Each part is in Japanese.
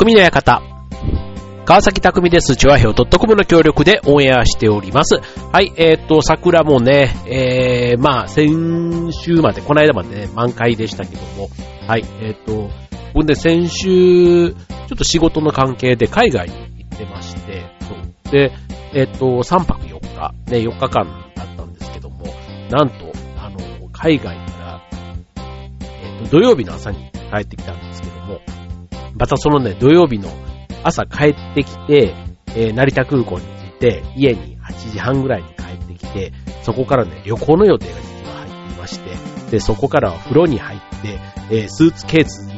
匠の館。川崎匠です。チュアヘオ .com の協力でオンエアしております。はい、えっ、と、桜もね、えー、まあ、先週まで、この間までね、満開でしたけども、はい、えっ、と、僕ね、先週、ちょっと仕事の関係で海外に行ってまして、そうで、えっ、と、3泊4日、ね、4日間だったんですけども、なんと、あの、海外から、えっ、と、土曜日の朝に帰ってきたんですけど、またそのね、土曜日の朝帰ってきて、えー成田空港に着いて、家に8時半ぐらいに帰ってきて、そこからね、旅行の予定が実は入っていまして、で、そこからは風呂に入って、えースーツケース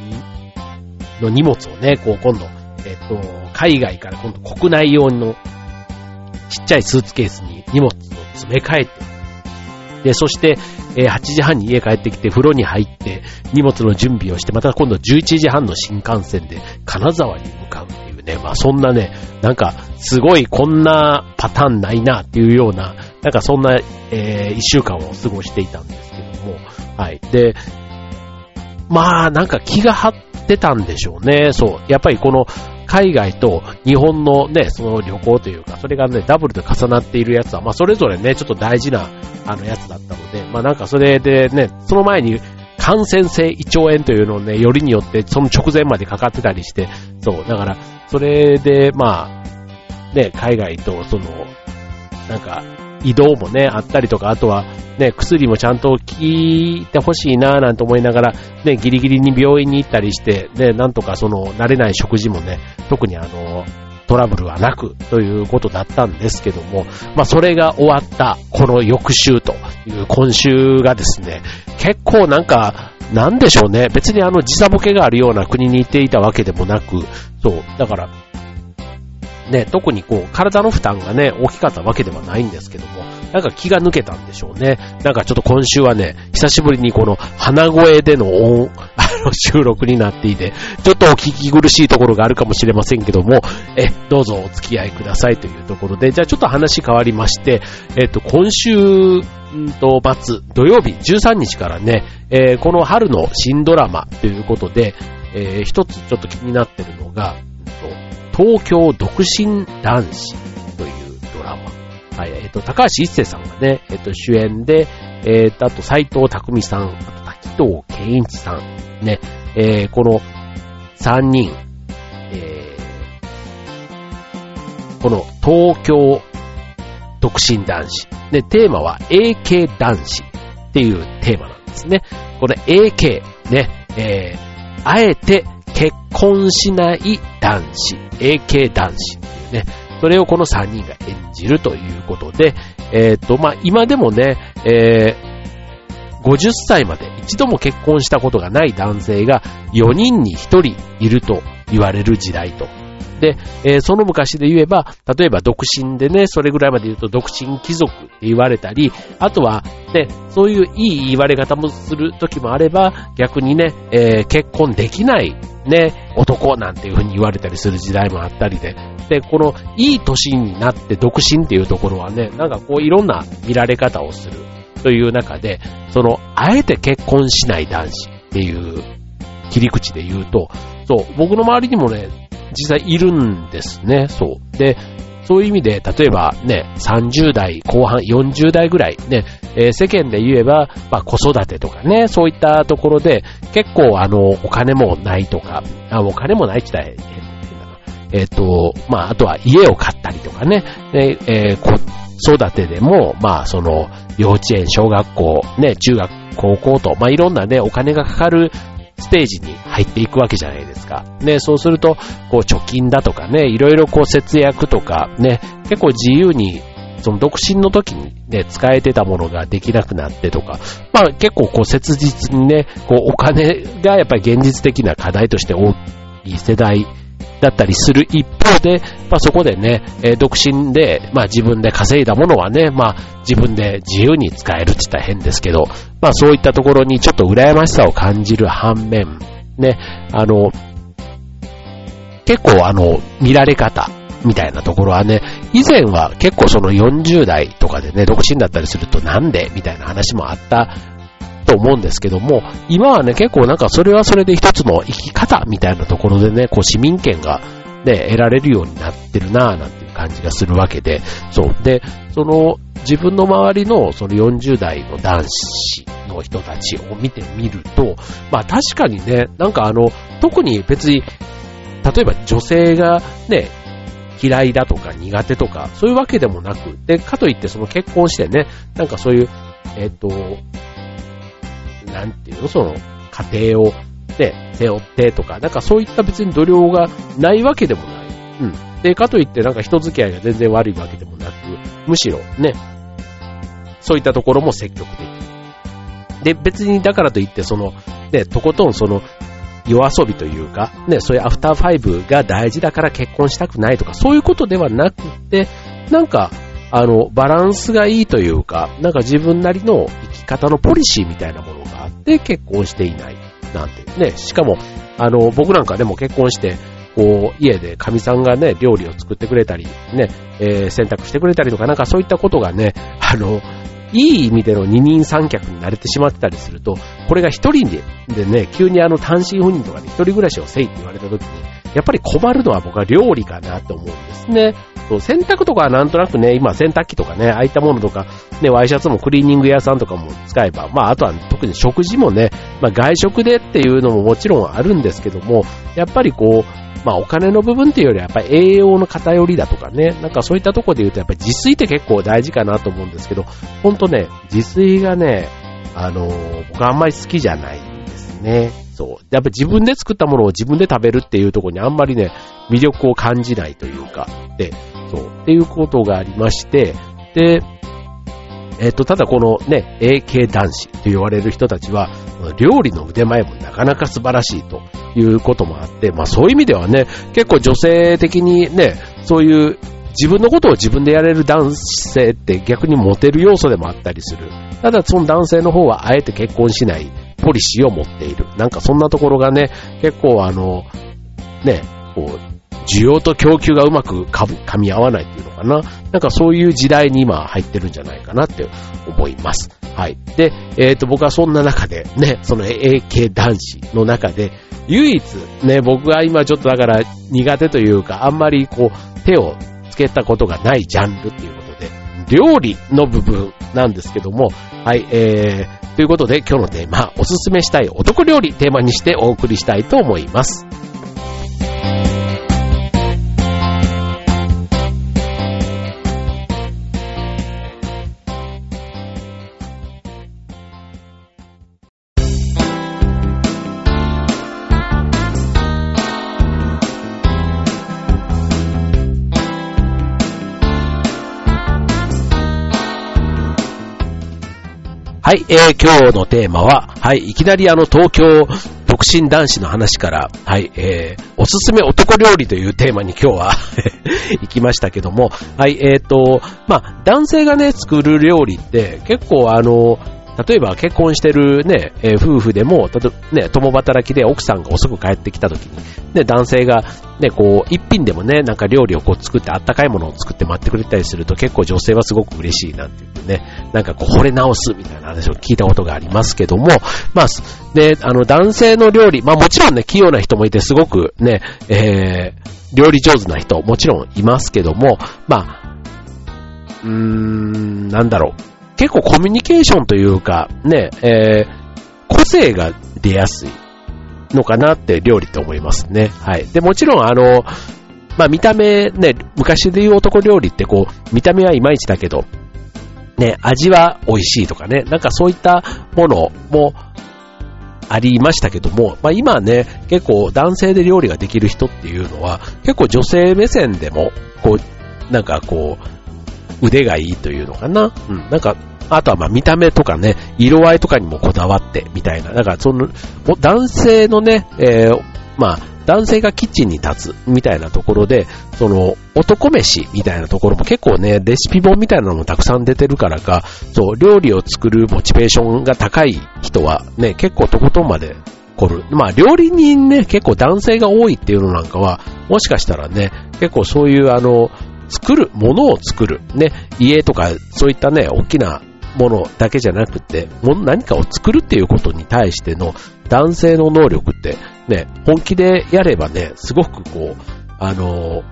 の荷物をね、こう今度、えっ、と、海外から今度国内用のちっちゃいスーツケースに荷物を詰め替えて、で、そして、えー8時半に家帰ってきて風呂に入って荷物の準備をして、また今度11時半の新幹線で金沢に向かうっていうね、まあそんなね、なんかすごいこんなパターンないなっていうような、なんかそんな、えー、一週間を過ごしていたんですけども、はい。で、まあなんか気が張ってたんでしょうね。そう。やっぱりこの海外と日本のね、その旅行というか、それがね、ダブルで重なっているやつは、まあそれぞれね、ちょっと大事な、あのやつだったので、まあなんかそれでね、その前に感染性胃腸炎というのをね、よりによってその直前までかかってたりして、そう、だから、それで、まあ、ね、海外とその、なんか、移動もね、あったりとか、あとは、ね、薬もちゃんと効いてほしいなぁなんて思いながら、ね、ギリギリに病院に行ったりして、ね、なんとかその、慣れない食事もね、特にあの、トラブルはなくということだったんですけども、まあそれが終わったこの翌週という今週がですね、結構なんか、なんでしょうね、別にあの時差ボケがあるような国に行っていたわけでもなく、そう、だから、ね、特にこう、体の負担がね、大きかったわけではないんですけども、なんか気が抜けたんでしょうね。なんかちょっと今週はね、久しぶりにこの鼻声での音、あの収録になっていて、ちょっとお聞き苦しいところがあるかもしれませんけども、え、どうぞお付き合いくださいというところで、じゃあちょっと話変わりまして、えっと、今週、んと、末、土曜日13日からね、えーこの春の新ドラマということで、えー一つちょっと気になってるのが、東京独身男子。はい、えっ、と、高橋一生さんがね、えっ、と、主演で、えっ、と、あと、斎藤匠さん、あと、滝藤健一さん、ね、えーこの三人、えーこの東京独身男子。で、テーマは AK 男子っていうテーマなんですね。この AK、ね、えーあえて結婚しない男子、AK 男子っていうね、それをこの3人が演じるということで、えっ、と、まあ、今でもね、えー50歳まで一度も結婚したことがない男性が4人に1人いると言われる時代と。で、えーその昔で言えば、例えば独身でね、それぐらいまで言うと独身貴族って言われたり、あとは、ね、そういういい言われ方もする時もあれば、逆にね、えー結婚できないね、男なんていうふうに言われたりする時代もあったり、で、このいい年になって独身っていうところはね、なんかこういろんな見られ方をするという中で、その、あえて結婚しない男子っていう切り口で言うと、そう、僕の周りにもね、実際いるんですね、そう。で、そういう意味で、例えばね、30代後半、40代ぐらいね、えー世間で言えば、まあ子育てとかね、そういったところで、結構あの、お金もないとか、あお金もないって言ったら。えっ、と、まああとは家を買ったりとかね、でえー子育てでも、まあその、幼稚園、小学校、ね、中学、高校と、まあいろんなね、お金がかかるステージに入っていくわけじゃないですか。ね、そうすると、こう貯金だとかね、いろいろこう節約とかね、結構自由に、その独身の時にね、使えてたものができなくなってとか、まあ結構こう切実にね、こうお金がやっぱり現実的な課題として大きい世代だったりする一方で、まあそこでね、え独身で、まあ自分で稼いだものはね、まあ自分で自由に使えるって言ったら変ですけど、まあそういったところにちょっと羨ましさを感じる反面、ね、あの、結構あの、見られ方みたいなところはね、以前は結構その40代とかでね、独身だったりするとなんでみたいな話もあったと思うんですけども、今はね、結構なんかそれはそれで一つの生き方みたいなところでね、こう市民権がね、得られるようになってるなぁなんていう感じがするわけで、そう。で、その自分の周りのその40代の男子の人たちを見てみると、まあ確かにね、なんかあの、特に別に、例えば女性がね、嫌いだとか苦手とか、そういうわけでもなく、で、かといってその結婚してね、なんかそういう、えっ、と、なんていうの、その、家庭をね、背負ってとか、なんかそういった別に度量がないわけでもない。うん。で、かといってなんか人付き合いが全然悪いわけでもなく、むしろね、そういったところも積極的。で、別にだからといってその、ね、とことんその、夜遊びというか、ね、そういうアフターファイブが大事だから結婚したくないとか、そういうことではなくて、なんか、あの、バランスがいいというか、なんか自分なりの生き方のポリシーみたいなものがあって結婚していないなんてね、しかも、あの、僕なんかでも結婚して、こう、家で神さんがね、料理を作ってくれたり、ね、えー、洗濯してくれたりとか、なんかそういったことがね、あの、いい意味での二人三脚に慣れてしまってたりすると、これが一人ででね、急にあの単身赴任とかで一人暮らしをせいって言われた時に、やっぱり困るのは僕は料理かなと思うんですね。そう、洗濯とかはなんとなくね、今洗濯機とかね、ああいったものとか、ね、ワイシャツもクリーニング屋さんとかも使えば、まああとは特に食事もね、まあ外食でっていうのももちろんあるんですけども、やっぱりこう、まあお金の部分っていうよりはやっぱり栄養の偏りだとかね、なんかそういったところで言うとやっぱり自炊って結構大事かなと思うんですけど、ほんとね、自炊がね、あの僕あんまり好きじゃないんですね。そう。やっぱ自分で作ったものを自分で食べるっていうところにあんまりね、魅力を感じないというか、で、そう、っていうことがありまして、で、えっ、と、ただこのね、AK 男子と言われる人たちは、料理の腕前もなかなか素晴らしいということもあって、まあそういう意味ではね、結構女性的にね、そういう自分のことを自分でやれる男性って逆にモテる要素でもあったりする。ただその男性の方はあえて結婚しないポリシーを持っている。なんかそんなところがね、結構あの、ね、こう、需要と供給がうまく噛み合わないっていうのかな。なんかそういう時代に今入ってるんじゃないかなって思います。はい。で、えっ、ー、と、僕はそんな中で、ね、その AK 男子の中で、唯一、ね、僕が今ちょっとだから苦手というか、あんまりこう、手をつけたことがないジャンルっていうことで、料理の部分なんですけども、はい、えー、ということで今日のテーマ、おすすめしたい男料理テーマにしてお送りしたいと思います。はい、えー、今日のテーマは、はい、いきなりあの東京独身男子の話から、はい、えー、おすすめ男料理というテーマに今日は 行きましたけども、はい、えーと、まあ、男性がね、作る料理って結構あの、例えば結婚してるね、えー、夫婦でも、たと、ね、共働きで奥さんが遅く帰ってきた時に、ね、男性が、ね、こう、一品でもね、なんか料理をこう作ってあったかいものを作って待ってくれたりすると結構女性はすごく嬉しいなんて言ってね、なんかこう、惚れ直すみたいな話を聞いたことがありますけども、まあ、で、あの、男性の料理、まあもちろんね、器用な人もいてすごくね、えー、料理上手な人もちろんいますけども、まあ、うーん、なんだろう。結構コミュニケーションというか、ね、えー、個性が出やすいのかなって料理って思いますね。はい。で、もちろんあの、まあ見た目ね、昔で言う男料理ってこう、見た目はいまいちだけど、ね、味は美味しいとかね、なんかそういったものもありましたけども、まあ今ね、結構男性で料理ができる人っていうのは、結構女性目線でも、こう、なんかこう、腕がいいというのかな。うん、なんかあとはまあ見た目とかね、色合いとかにもこだわってみたいな。だからその、男性のね、えー、まあ、男性がキッチンに立つみたいなところで、その男飯みたいなところも結構ね、レシピ本みたいなのもたくさん出てるからか、そう、料理を作るモチベーションが高い人はね、結構とことんまで来る。まあ、料理人ね、結構男性が多いっていうのなんかは、もしかしたらね、結構そういうあの、作る、ものを作る、ね、家とかそういったね、大きなものだけじゃなくて、何かを作るっていうことに対しての男性の能力ってね、本気でやればね、すごくこう、あの、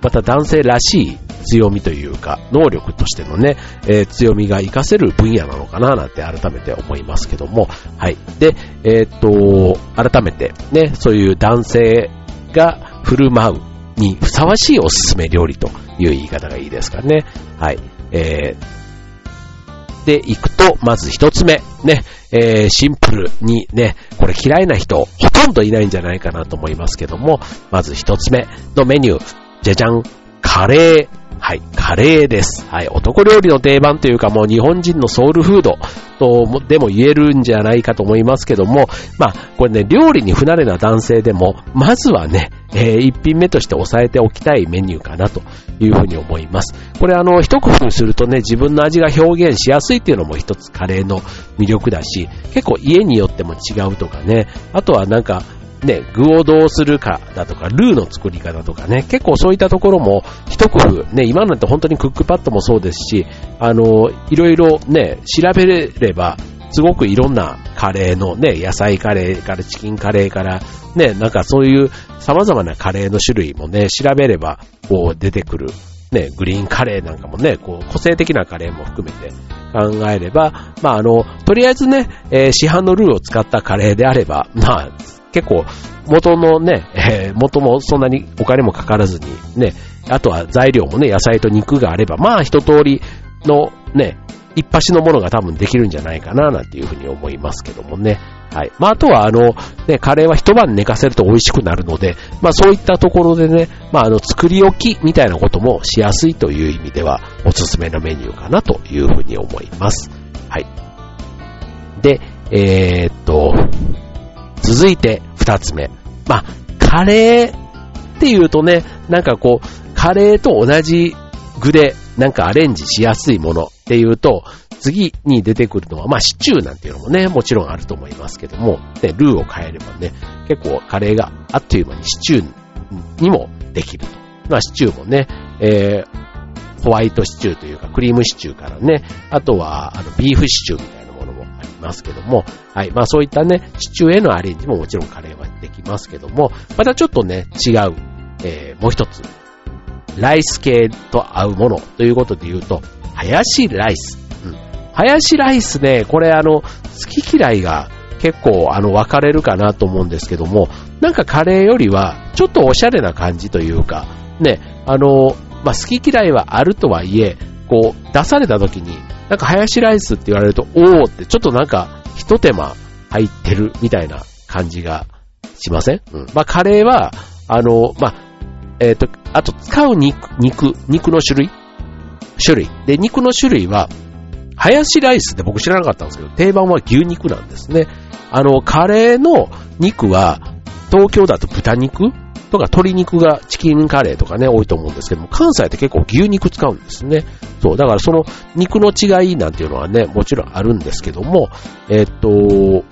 また男性らしい強みというか、能力としてのね、えー、強みが活かせる分野なのかななんて改めて思いますけども、はい。で、えー、っと、改めてね、そういう男性が振る舞うにふさわしいおすすめ料理という言い方がいいですかね。はい。えー、で、いくと、まず一つ目、ね、えー、シンプルにね、これ嫌いな人、ほとんどいないんじゃないかなと思いますけども、まず一つ目のメニュー、じゃじゃん、カレー。はい、カレーです。はい、男料理の定番というかもう日本人のソウルフードとでも言えるんじゃないかと思いますけども、まあ、これね、料理に不慣れな男性でも、まずはね、えー、一品目として押さえておきたいメニューかなというふうに思います。これあの、一工夫するとね、自分の味が表現しやすいっていうのも一つカレーの魅力だし、結構家によっても違うとかね、あとはなんか、ね、具をどうするかだとか、ルーの作り方とかね、結構そういったところも一工夫、ね、今なんて本当にクックパッドもそうですし、あの、いろいろね、調べれば、すごくいろんなカレーのね、野菜カレーからチキンカレーから、ね、なんかそういう様々なカレーの種類もね、調べれば、こう出てくる。ね、グリーンカレーなんかもね、こう、個性的なカレーも含めて考えれば、まあ、あの、とりあえずね、えー、市販のルーを使ったカレーであれば、まあ、結構、元のね、えー、元もそんなにお金もかからずに、ね、あとは材料もね、野菜と肉があれば、まあ一通りのね、一発のものが多分できるんじゃないかな、なんていうふうに思いますけどもね。はい。まあ、あとは、あの、ね、カレーは一晩寝かせると美味しくなるので、まあ、そういったところでね、まあ、あの、作り置きみたいなこともしやすいという意味では、おすすめのメニューかなというふうに思います。はい。で、えー、っと、続いて二つ目。まあ、カレーっていうとね、なんかこう、カレーと同じ具でなんかアレンジしやすいものっていうと、次に出てくるのは、まあシチューなんていうのもね、もちろんあると思いますけども、で、ルーを変えればね、結構カレーがあっという間にシチューにもできると。まあシチューもね、えー、ホワイトシチューというかクリームシチューからね、あとはあのビーフシチューみたいなますけども、はい。まあそういったね、シチューへのアレンジももちろんカレーはできますけども、またちょっとね、違う、えー、もう一つ、ライス系と合うものということで言うと、ハヤシライス。うん。ハヤシライスね、これあの、好き嫌いが結構あの分かれるかなと思うんですけども、なんかカレーよりはちょっとおしゃれな感じというか、ね、あの、まあ、好き嫌いはあるとはいえ、こう出された時になんかハヤシライスって言われると、おーってちょっとなんか一手間入ってるみたいな感じがしません？うん。まあカレーは、あの、まあ、えっ、ー、と、あと使う肉、肉、肉の種類？種類。で、肉の種類は、ハヤシライスって僕知らなかったんですけど、定番は牛肉なんですね。あの、カレーの肉は、東京だと豚肉？とか鶏肉がチキンカレーとかね、多いと思うんですけども、関西って結構牛肉使うんですね。そう、だからその肉の違いなんていうのはね、もちろんあるんですけども、えっと、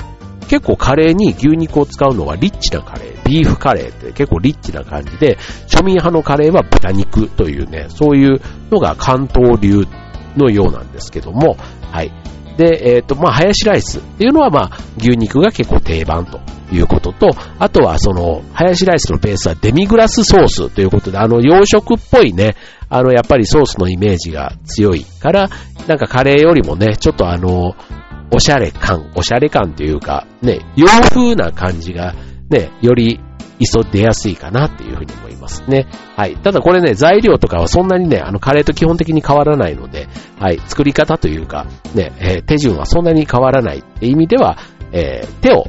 結構カレーに牛肉を使うのはリッチなカレー、ビーフカレーって結構リッチな感じで、庶民派のカレーは豚肉というね、そういうのが関東流のようなんですけども、はい。で、えっ、ー、と、まあ、ハヤシライスっていうのは、まあ、牛肉が結構定番ということと、あとはその、ハヤシライスのベースはデミグラスソースということで、あの、洋食っぽいね、あの、やっぱりソースのイメージが強いから、なんかカレーよりもね、ちょっとあの、おしゃれ感、おしゃれ感というか、ね、洋風な感じが、ね、より磯出やすいかなっていうふうに思いますね。はい。ただこれね、材料とかはそんなにね、あの、カレーと基本的に変わらないので、はい。作り方というか、ね、えー、手順はそんなに変わらないって意味では、えー、手を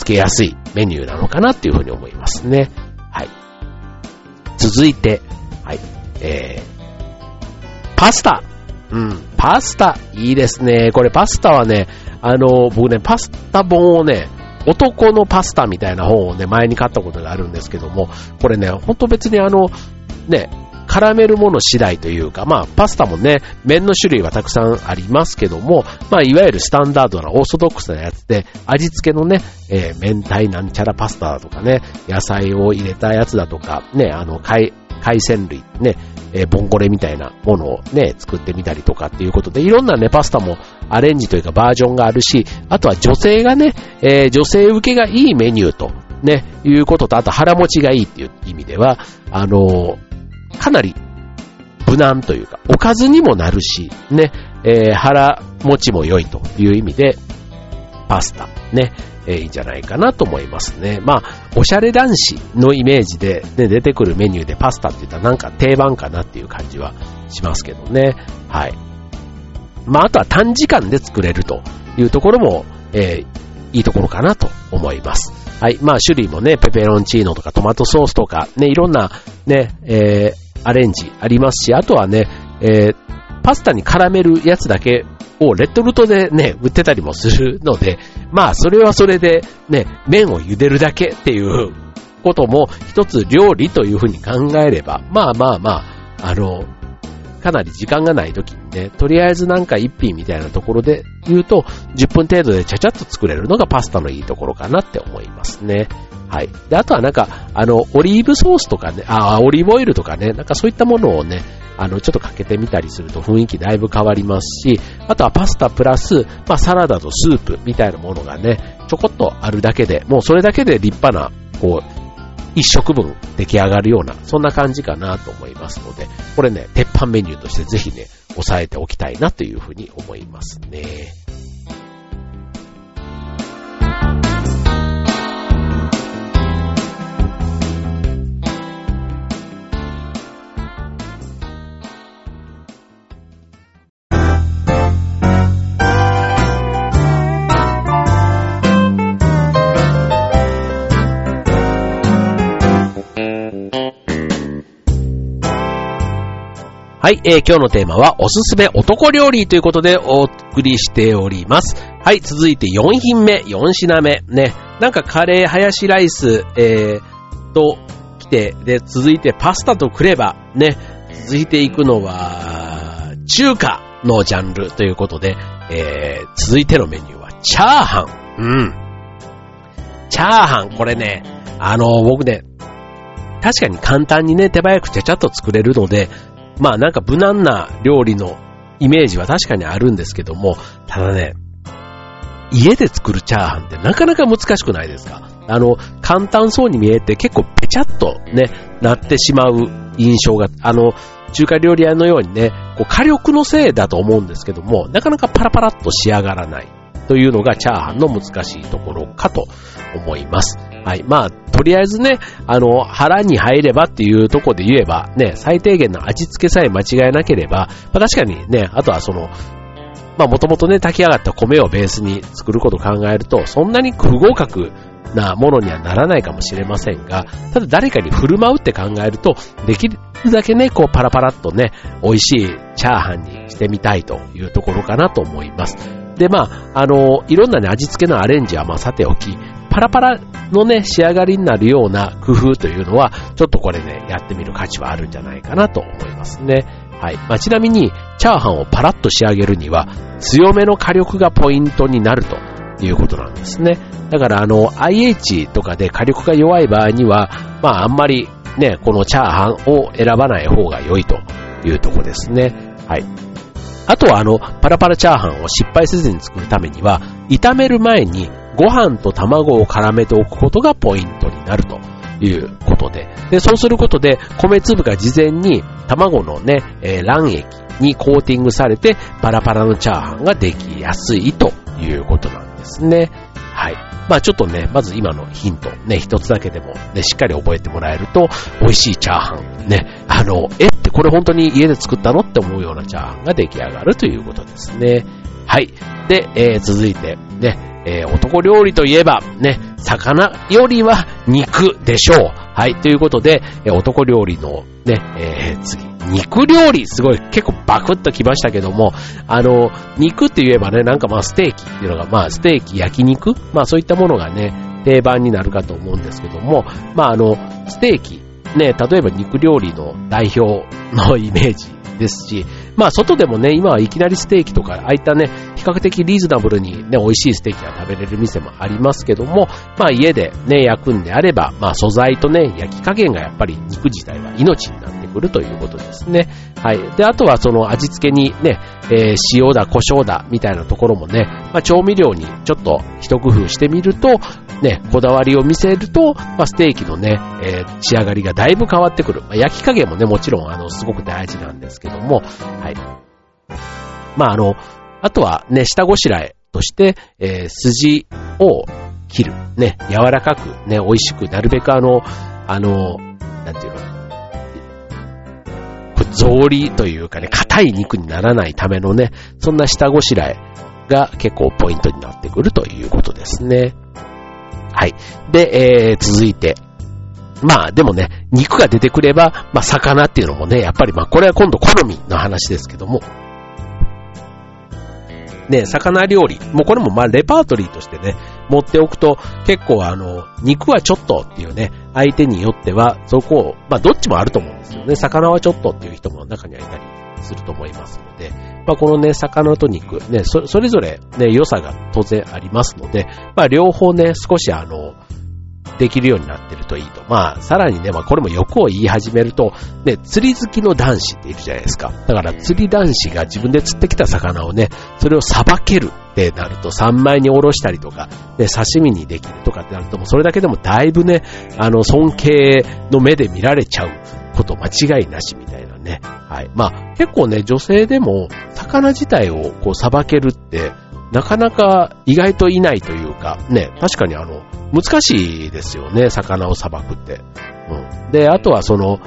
つけやすいメニューなのかなっていうふうに思いますね。はい。続いて、はい。えー、パスタ。うん、パスタ。いいですね。これパスタはね、あの、僕ね、パスタ本をね、男のパスタみたいな本をね、前に買ったことがあるんですけども、これね、ほんと別にあの、ね、絡めるもの次第というか、まあ、パスタもね、麺の種類はたくさんありますけども、まあ、いわゆるスタンダードなオーソドックスなやつで、味付けのね、えー、明太なんちゃらパスタだとかね、野菜を入れたやつだとか、ね、あの、海、海鮮類、ね、えー、ボンゴレみたいなものをね、作ってみたりとかっていうことで、いろんなね、パスタもアレンジというかバージョンがあるし、あとは女性がね、えー、女性受けがいいメニューと、ね、いうことと、あと腹持ちがいいっていう意味では、あのー、かなり無難というか、おかずにもなるし、ね、えー、腹持ちも良いという意味で、パスタ、ね、えー、いいんじゃないかなと思いますね。まあ、おしゃれ男子のイメージで、ね、出てくるメニューでパスタって言ったらなんか定番かなっていう感じはしますけどね。はい。まあ、あとは短時間で作れるというところも、えー、いいところかなと思います。はい。まあ、種類もね、ペペロンチーノとかトマトソースとか、ね、いろんな、ね、えー、アレンジありますし、あとはね、えー、パスタに絡めるやつだけをレトルトでね、売ってたりもするので、まあ、それはそれでね、麺を茹でるだけっていうことも一つ料理というふうに考えれば、まあまあまあ、あの、かなり時間がない時にね、とりあえずなんか一品みたいなところで言うと、10分程度でちゃちゃっと作れるのがパスタのいいところかなって思いますね。はい。で、あとはなんか、あの、オリーブソースとかね、あ、オリーブオイルとかね、なんかそういったものをね、あの、ちょっとかけてみたりすると雰囲気だいぶ変わりますし、あとはパスタプラス、まあサラダとスープみたいなものがね、ちょこっとあるだけで、もうそれだけで立派な、こう、一食分出来上がるような、そんな感じかなと思いますので、これね、鉄板メニューとしてぜひね、押さえておきたいなというふうに思いますね。はい、えー、今日のテーマはおすすめ男料理ということでお送りしております。はい、続いて4品目、4品目。ね、なんかカレー、ハヤシライス、えー、と来て、で、続いてパスタとくれば、ね、続いていくのは、中華のジャンルということで、えー、続いてのメニューは、チャーハン。うん。チャーハン、これね、あの、僕ね、確かに簡単にね、手早くちゃちゃっと作れるので、まあなんか無難な料理のイメージは確かにあるんですけども、ただね、家で作るチャーハンってなかなか難しくないですか？あの、簡単そうに見えて結構ペチャッとね、なってしまう印象が、あの、中華料理屋のようにね、こう火力のせいだと思うんですけども、なかなかパラパラっと仕上がらないというのがチャーハンの難しいところかと思います。はい。まあ、とりあえずね、あの、腹に入ればっていうとこで言えば、ね、最低限の味付けさえ間違えなければ、まあ確かにね、あとはその、まあもともとね、炊き上がった米をベースに作ることを考えると、そんなに不合格なものにはならないかもしれませんが、ただ誰かに振る舞うって考えると、できるだけね、こうパラパラっとね、美味しいチャーハンにしてみたいというところかなと思います。で、まあ、あの、いろんなね、味付けのアレンジはまあさておき、パラパラのね、仕上がりになるような工夫というのは、ちょっとこれね、やってみる価値はあるんじゃないかなと思いますね。はい。まあ、ちなみに、チャーハンをパラッと仕上げるには、強めの火力がポイントになるということなんですね。だから、あの、IH とかで火力が弱い場合には、まあ、あんまりね、このチャーハンを選ばない方が良いというとこですね。はい。あとはあの、パラパラチャーハンを失敗せずに作るためには、炒める前にご飯と卵を絡めておくことがポイントになるということで、で、そうすることで米粒が事前に卵のね、えー、卵液にコーティングされてパラパラのチャーハンができやすいということなんですね。はい。まあちょっとね、まず今のヒント、ね、一つだけでもね、しっかり覚えてもらえると、美味しいチャーハン、ね、あの、えってこれ本当に家で作ったのって思うようなチャーハンが出来上がるということですね。はい。で、えー、続いて、ね、えー、男料理といえば、ね、魚よりは肉でしょう。はい、ということで、男料理のね、えー、次、肉料理、すごい結構バクッときましたけども、あの、肉って言えばね、なんかまあステーキっていうのが、まあステーキ、焼肉？まあそういったものがね、定番になるかと思うんですけども、まああの、ステーキ、ね、例えば肉料理の代表のイメージですし、まあ外でもね、今はいきなりステーキとか、ああいったね、比較的リーズナブルにね、美味しいステーキが食べれる店もありますけども、まあ家でね、焼くんであれば、まあ素材とね、焼き加減がやっぱり肉自体は命になってくるということですね。はい。で、あとはその味付けにね、えー、塩だ、胡椒だ、みたいなところもね、まあ調味料にちょっと一工夫してみると、ね、こだわりを見せると、まあ、ステーキのね、えー、仕上がりがだいぶ変わってくる。まあ、焼き加減もね、もちろん、あの、すごく大事なんですけども、はい。まあ、あの、あとはね、下ごしらえとして、えー、筋を切る。ね、柔らかく、ね、美味しく、なるべくあの、あの、なんていうの、草履というかね、硬い肉にならないためのね、そんな下ごしらえが結構ポイントになってくるということですね。はい。で、えー、続いて。まあでもね、肉が出てくれば、まあ魚っていうのもね、やっぱりまあこれは今度好みの話ですけども、ね、魚料理、もうこれもまあレパートリーとしてね、持っておくと結構あの、肉はちょっとっていうね、相手によっては、そこを、まあどっちもあると思うんですよね。魚はちょっとっていう人も中にはいたりすると思いますので、まあこのね、魚と肉、ね、そそれぞれね、良さが当然ありますので、まあ両方ね、少しあの、できるようになってるといいと。まあ、さらにね、まあこれも欲を言い始めると、ね、釣り好きの男子っているじゃないですか。だから釣り男子が自分で釣ってきた魚をね、それをさばけるってなると、三枚におろしたりとか、ね、刺身にできるとかってなると、もうそれだけでもだいぶね、あの、尊敬の目で見られちゃうこと間違いなしみたいなね。はい。まあ、結構ね、女性でも、魚自体をこう、さばけるって、なかなか意外といないというか、ね、確かにあの、難しいですよね、魚をさばくって。うん。で、あとはその、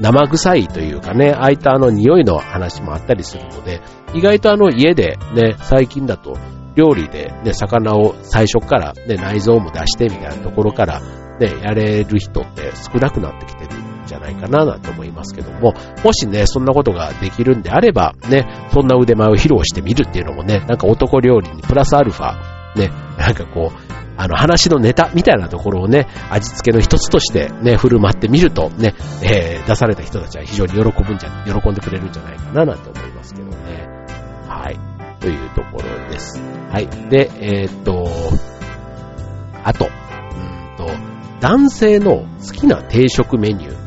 生臭いというかね、ああいったあの匂いの話もあったりするので、意外とあの家でね、最近だと料理でね、魚を最初からね、内臓も出してみたいなところからね、やれる人って少なくなってきてるじゃないかななんて思いますけども、もしね、そんなことができるんであれば、ね、そんな腕前を披露してみるっていうのもね、なんか男料理にプラスアルファ、ね、なんかこう、あの話のネタみたいなところをね、味付けの一つとしてね、振る舞ってみるとね、えー、出された人たちは非常に喜ぶんじゃ、喜んでくれるんじゃないかななんて思いますけどね。はい。というところです。はい。で、えー、っと、あと、うんと、男性の好きな定食メニュー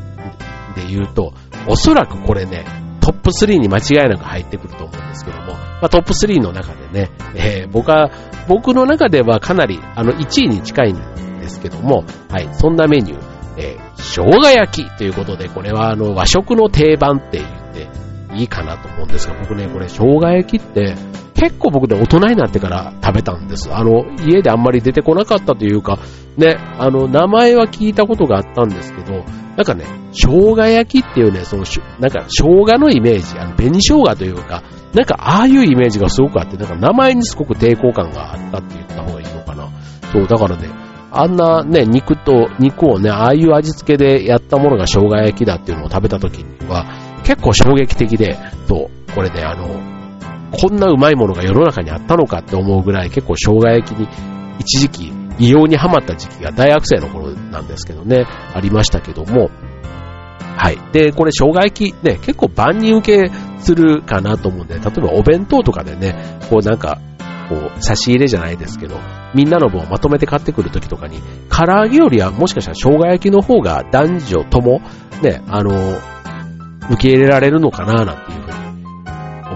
で言うと、おそらくこれね、トップ3に間違いなく入ってくると思うんですけども、まあ、トップ3の中でね、えー、僕は、僕の中ではかなり、あの、1位に近いんですけども、はい、そんなメニュー、えー、生姜焼きということで、これはあの、和食の定番って言っていいかなと思うんですが、僕ね、これ生姜焼きって、結構僕で大人になってから食べたんです。あの、家であんまり出てこなかったというか、ね、あの、名前は聞いたことがあったんですけど、なんかね、生姜焼きっていうね、その、なんか生姜のイメージ、あの、紅生姜というか、なんかああいうイメージがすごくあって、なんか名前にすごく抵抗感があったって言った方がいいのかな。そう、だからね、あんなね、肉と、肉をね、ああいう味付けでやったものが生姜焼きだっていうのを食べた時には、結構衝撃的で、そう、これね、あの、こんなうまいものが世の中にあったのかって思うぐらい結構生姜焼きに一時期異様にハマった時期が大学生の頃なんですけどね、ありましたけども、はい。で、これ、生姜焼きね、結構万人受けするかなと思うんで、例えばお弁当とかでね、こうなんか、こう、差し入れじゃないですけど、みんなの分をまとめて買ってくるときとかに、唐揚げよりはもしかしたら生姜焼きの方が男女とも、ね、あの、受け入れられるのかな、なんていうふうに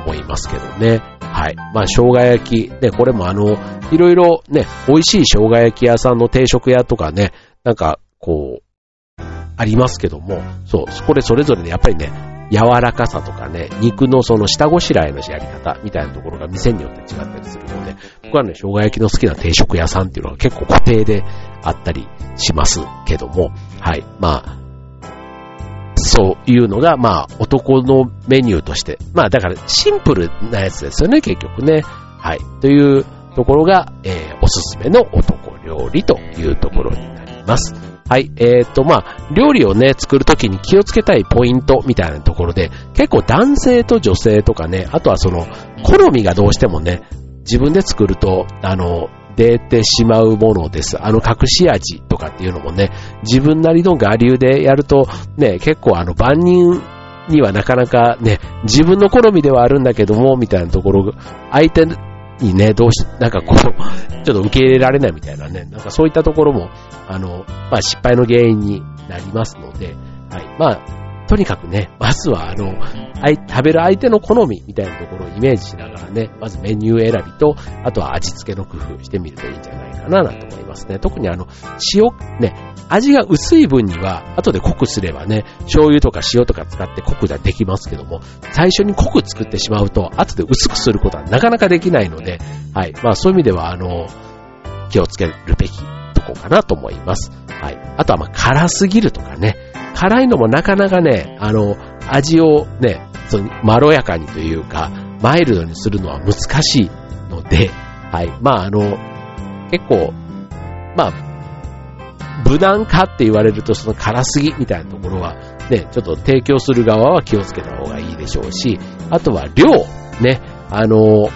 思いますけどね。はい。まあ、生姜焼き、ね、これもあの、いろいろね、美味しい生姜焼き屋さんの定食屋とかね、なんか、こう、ありますけども、そう、これそれぞれね、やっぱりね、柔らかさとかね、肉のその下ごしらえのやり方みたいなところが店によって違ったりするので、僕はね、生姜焼きの好きな定食屋さんっていうのが結構固定であったりしますけども、はい。まあ、そういうのが、まあ、男のメニューとして、まあ、だからシンプルなやつですよね、結局ね。はい。というところが、えー、おすすめの男料理というところになります。はい。えっ、ー、と、まあ、料理をね、作るときに気をつけたいポイントみたいなところで、結構男性と女性とかね、あとはその、好みがどうしてもね、自分で作ると、あの、出てしまうものです。あの隠し味とかっていうのもね、自分なりの我流でやると、ね、結構あの万人にはなかなかね、自分の好みではあるんだけども、みたいなところ、相手にね、どうし、なんかこう、ちょっと受け入れられないみたいなね、なんかそういったところも、あの、まあ失敗の原因になりますので、はい。まあ、とにかくね、まずはあの、食べる相手の好みみたいなところをイメージしながらね、まずメニュー選びと、あとは味付けの工夫してみるといいんじゃないかななんて思いますね。特にあの、塩、ね、味が薄い分には、後で濃くすればね、醤油とか塩とか使って濃くができますけども、最初に濃く作ってしまうと、後で薄くすることはなかなかできないので、はい。まあそういう意味では、あの、気をつけるべきとこかなと思います。はい。あとはまあ辛すぎるとかね、辛いのもなかなかね、あの、味をね、そのまろやかにというか、マイルドにするのは難しいので、はい。まあ、あの、結構、まあ、無難かって言われるとその辛すぎみたいなところは、ね、ちょっと提供する側は気をつけた方がいいでしょうし、あとは量、ね、あの、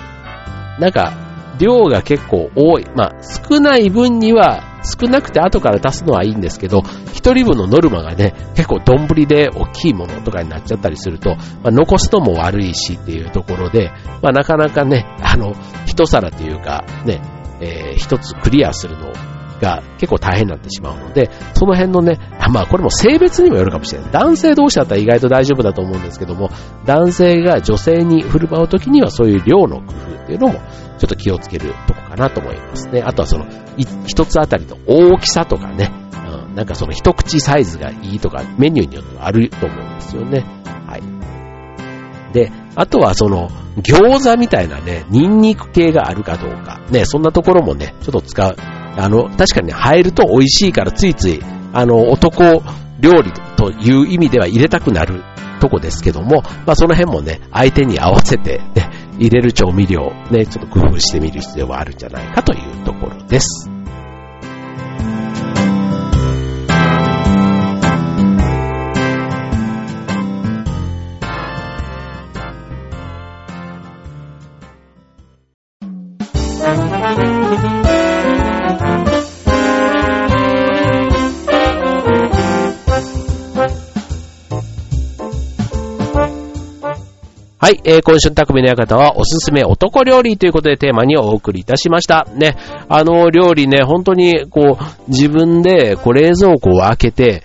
なんか、量が結構多い。まあ、少ない分には少なくて後から出すのはいいんですけど、一人分のノルマがね、結構丼で大きいものとかになっちゃったりすると、まあ、残すのも悪いしっていうところで、まあ、なかなかね、あの、一皿というか、ね、えー、一つクリアするのが結構大変になってしまうので、その辺のね、まあこれも性別にもよるかもしれない。男性同士だったら意外と大丈夫だと思うんですけども、男性が女性に振る舞うときにはそういう量の工夫っていうのもちょっと気をつけるとこかなと思いますね。あとはその、一つあたりの大きさとかね、うん、なんかその一口サイズがいいとか、メニューによってはあると思うんですよね。はい。で、あとはその、餃子みたいなね、ニンニク系があるかどうか。ね、そんなところもね、ちょっと使う。あの、確かに入ると美味しいからついつい、あの、男料理という意味では入れたくなるとこですけども、まあその辺もね、相手に合わせて、ね、入れる調味料、ね、ちょっと工夫してみる必要はあるんじゃないかというところです。はい、えー、今週の匠の館はおすすめ男料理ということでテーマにお送りいたしました。ね、あの料理ね、本当にこう、自分でこう冷蔵庫を開けて、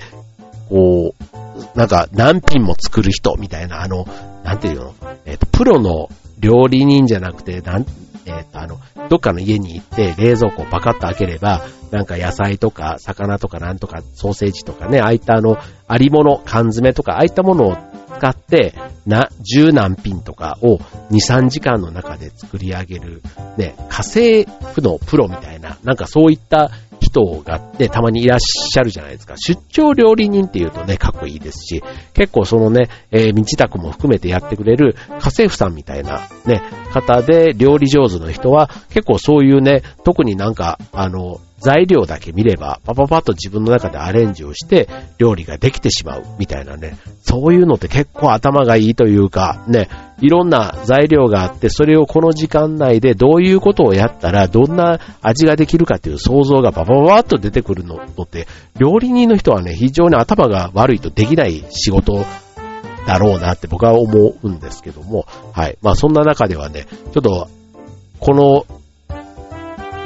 こう、なんか何品も作る人みたいな、あの、なんていうの？えっ、ー、と、プロの料理人じゃなくて、なん、えっ、ー、と、あの、どっかの家に行って冷蔵庫をパカッと開ければ、なんか野菜とか魚とかなんとかソーセージとかね、ああいったあの、ありもの、缶詰とか、ああいったものを使って、な、十何品とかを2、3時間の中で作り上げる、ね、家政婦のプロみたいな、なんかそういった人がね、たまにいらっしゃるじゃないですか。出張料理人っていうとね、かっこいいですし、結構そのね、えー、身支度も含めてやってくれる家政婦さんみたいなね、方で料理上手の人は、結構そういうね、特になんか、あの、材料だけ見れば、パパパッと自分の中でアレンジをして、料理ができてしまう、みたいなね。そういうのって結構頭がいいというか、ね、いろんな材料があって、それをこの時間内でどういうことをやったら、どんな味ができるかっていう想像がパパパッと出てくるのって、料理人の人はね、非常に頭が悪いとできない仕事だろうなって僕は思うんですけども、はい。まあそんな中ではね、ちょっと、この、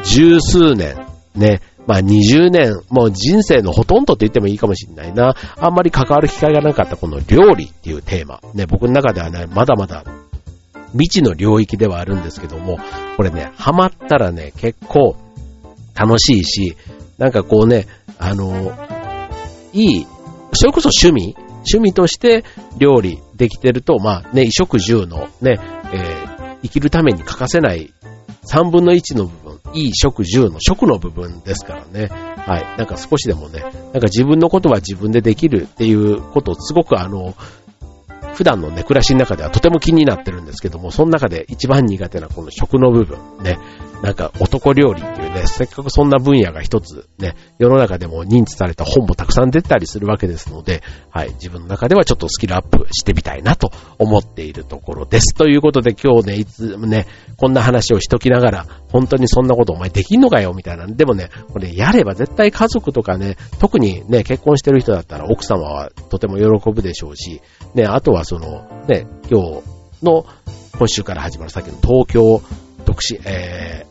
十数年、ね、まあ20年、もう人生のほとんどって言ってもいいかもしれないな。あんまり関わる機会がなかったこの料理っていうテーマ。ね、僕の中ではね、まだまだ未知の領域ではあるんですけども、これね、ハマったらね、結構楽しいし、なんかこうね、あの、いい、それこそ趣味趣味として料理できてると、まあね、衣食住のね、えー、生きるために欠かせない3分の1の部分、い食住の食の部分ですからね。はい。なんか少しでもね、なんか自分のことは自分でできるっていうことをすごくあの、普段のね、暮らしの中ではとても気になってるんですけども、その中で一番苦手なこの食の部分ね、なんか男料理っいうね、せっかくそんな分野が一つね、世の中でも認知された本もたくさん出たりするわけですので、はい、自分の中ではちょっとスキルアップしてみたいなと思っているところです。ということで今日ね、いつもね、こんな話をしときながら、本当にそんなことお前できんのかよみたいな。でもね、これやれば絶対家族とかね、特にね、結婚してる人だったら奥様はとても喜ぶでしょうし、ね、あとはその、ね、今日の今週から始まるさっきの東京独身、えー、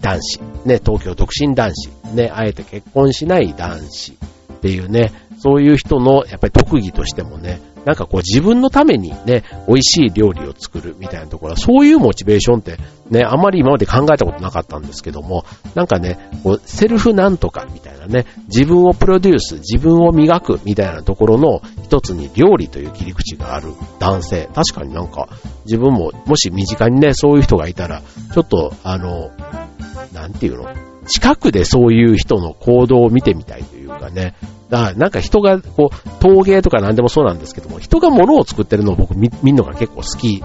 男子、ね、東京独身男子、ね、あえて結婚しない男子っていうね、そういう人のやっぱり特技としてもね、なんかこう自分のためにね、美味しい料理を作るみたいなところは、そういうモチベーションってね、あまり今まで考えたことなかったんですけども、なんかね、こうセルフなんとかみたいなね、自分をプロデュース、自分を磨くみたいなところの一つに料理という切り口がある男性。確かになんか自分ももし身近にね、そういう人がいたら、ちょっとあの、なんていうの？近くでそういう人の行動を見てみたいというかね、だからなんか人が、こう、陶芸とか何でもそうなんですけども、人が物を作ってるのを僕見るのが結構好き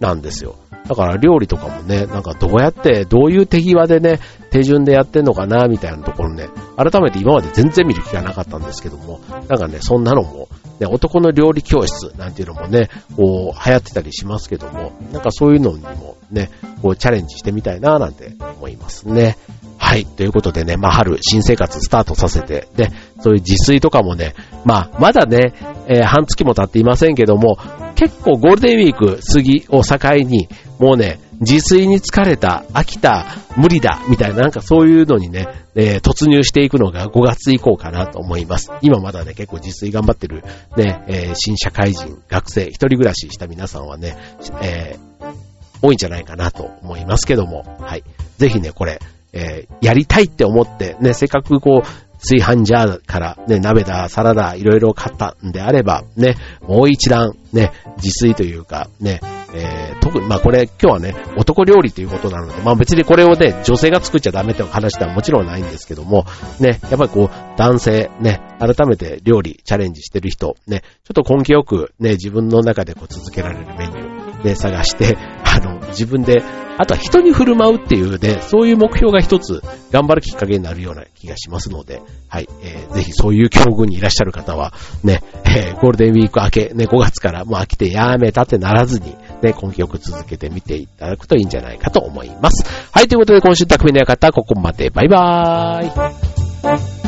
なんですよ。だから料理とかもね、なんかどうやって、どういう手際でね、手順でやってんのかな、みたいなところね、改めて今まで全然見る気がなかったんですけども、なんかね、そんなのも、ね、男の料理教室なんていうのもね、こう、流行ってたりしますけども、なんかそういうのにもね、こう、チャレンジしてみたいな、なんて思いますね。はい。ということでね、まあ、春、新生活スタートさせて、で、そういう自炊とかもね、まあ、まだね、えー、半月も経っていませんけども、結構ゴールデンウィーク過ぎを境に、もうね、自炊に疲れた、飽きた、無理だ、みたいななんかそういうのにね、えー、突入していくのが5月以降かなと思います。今まだね、結構自炊頑張ってる、ね、えー、新社会人、学生、一人暮らしした皆さんはね、えー、多いんじゃないかなと思いますけども、はい。ぜひね、これ、え、やりたいって思って、ね、せっかくこう、炊飯ジャーからね、鍋だ、サラダ、いろいろ買ったんであれば、ね、もう一段、ね、自炊というか、ね、えー、特に、まあこれ今日はね、男料理ということなので、まあ別にこれをね、女性が作っちゃダメって話ではもちろんないんですけども、ね、やっぱりこう、男性、ね、改めて料理チャレンジしてる人、ね、ちょっと根気よくね、自分の中でこう続けられるメニュー、ね、探して、あの、自分であとは人に振る舞うっていうね、そういう目標が一つ頑張るきっかけになるような気がしますので、はい、えー、ぜひそういう境遇にいらっしゃる方は、ね、えー、ゴールデンウィーク明け、ね、5月からもう飽きてやめたってならずに、ね、根気よく続けてみていただくといいんじゃないかと思います。はい、ということで今週匠の館ここまで。バイバーイ。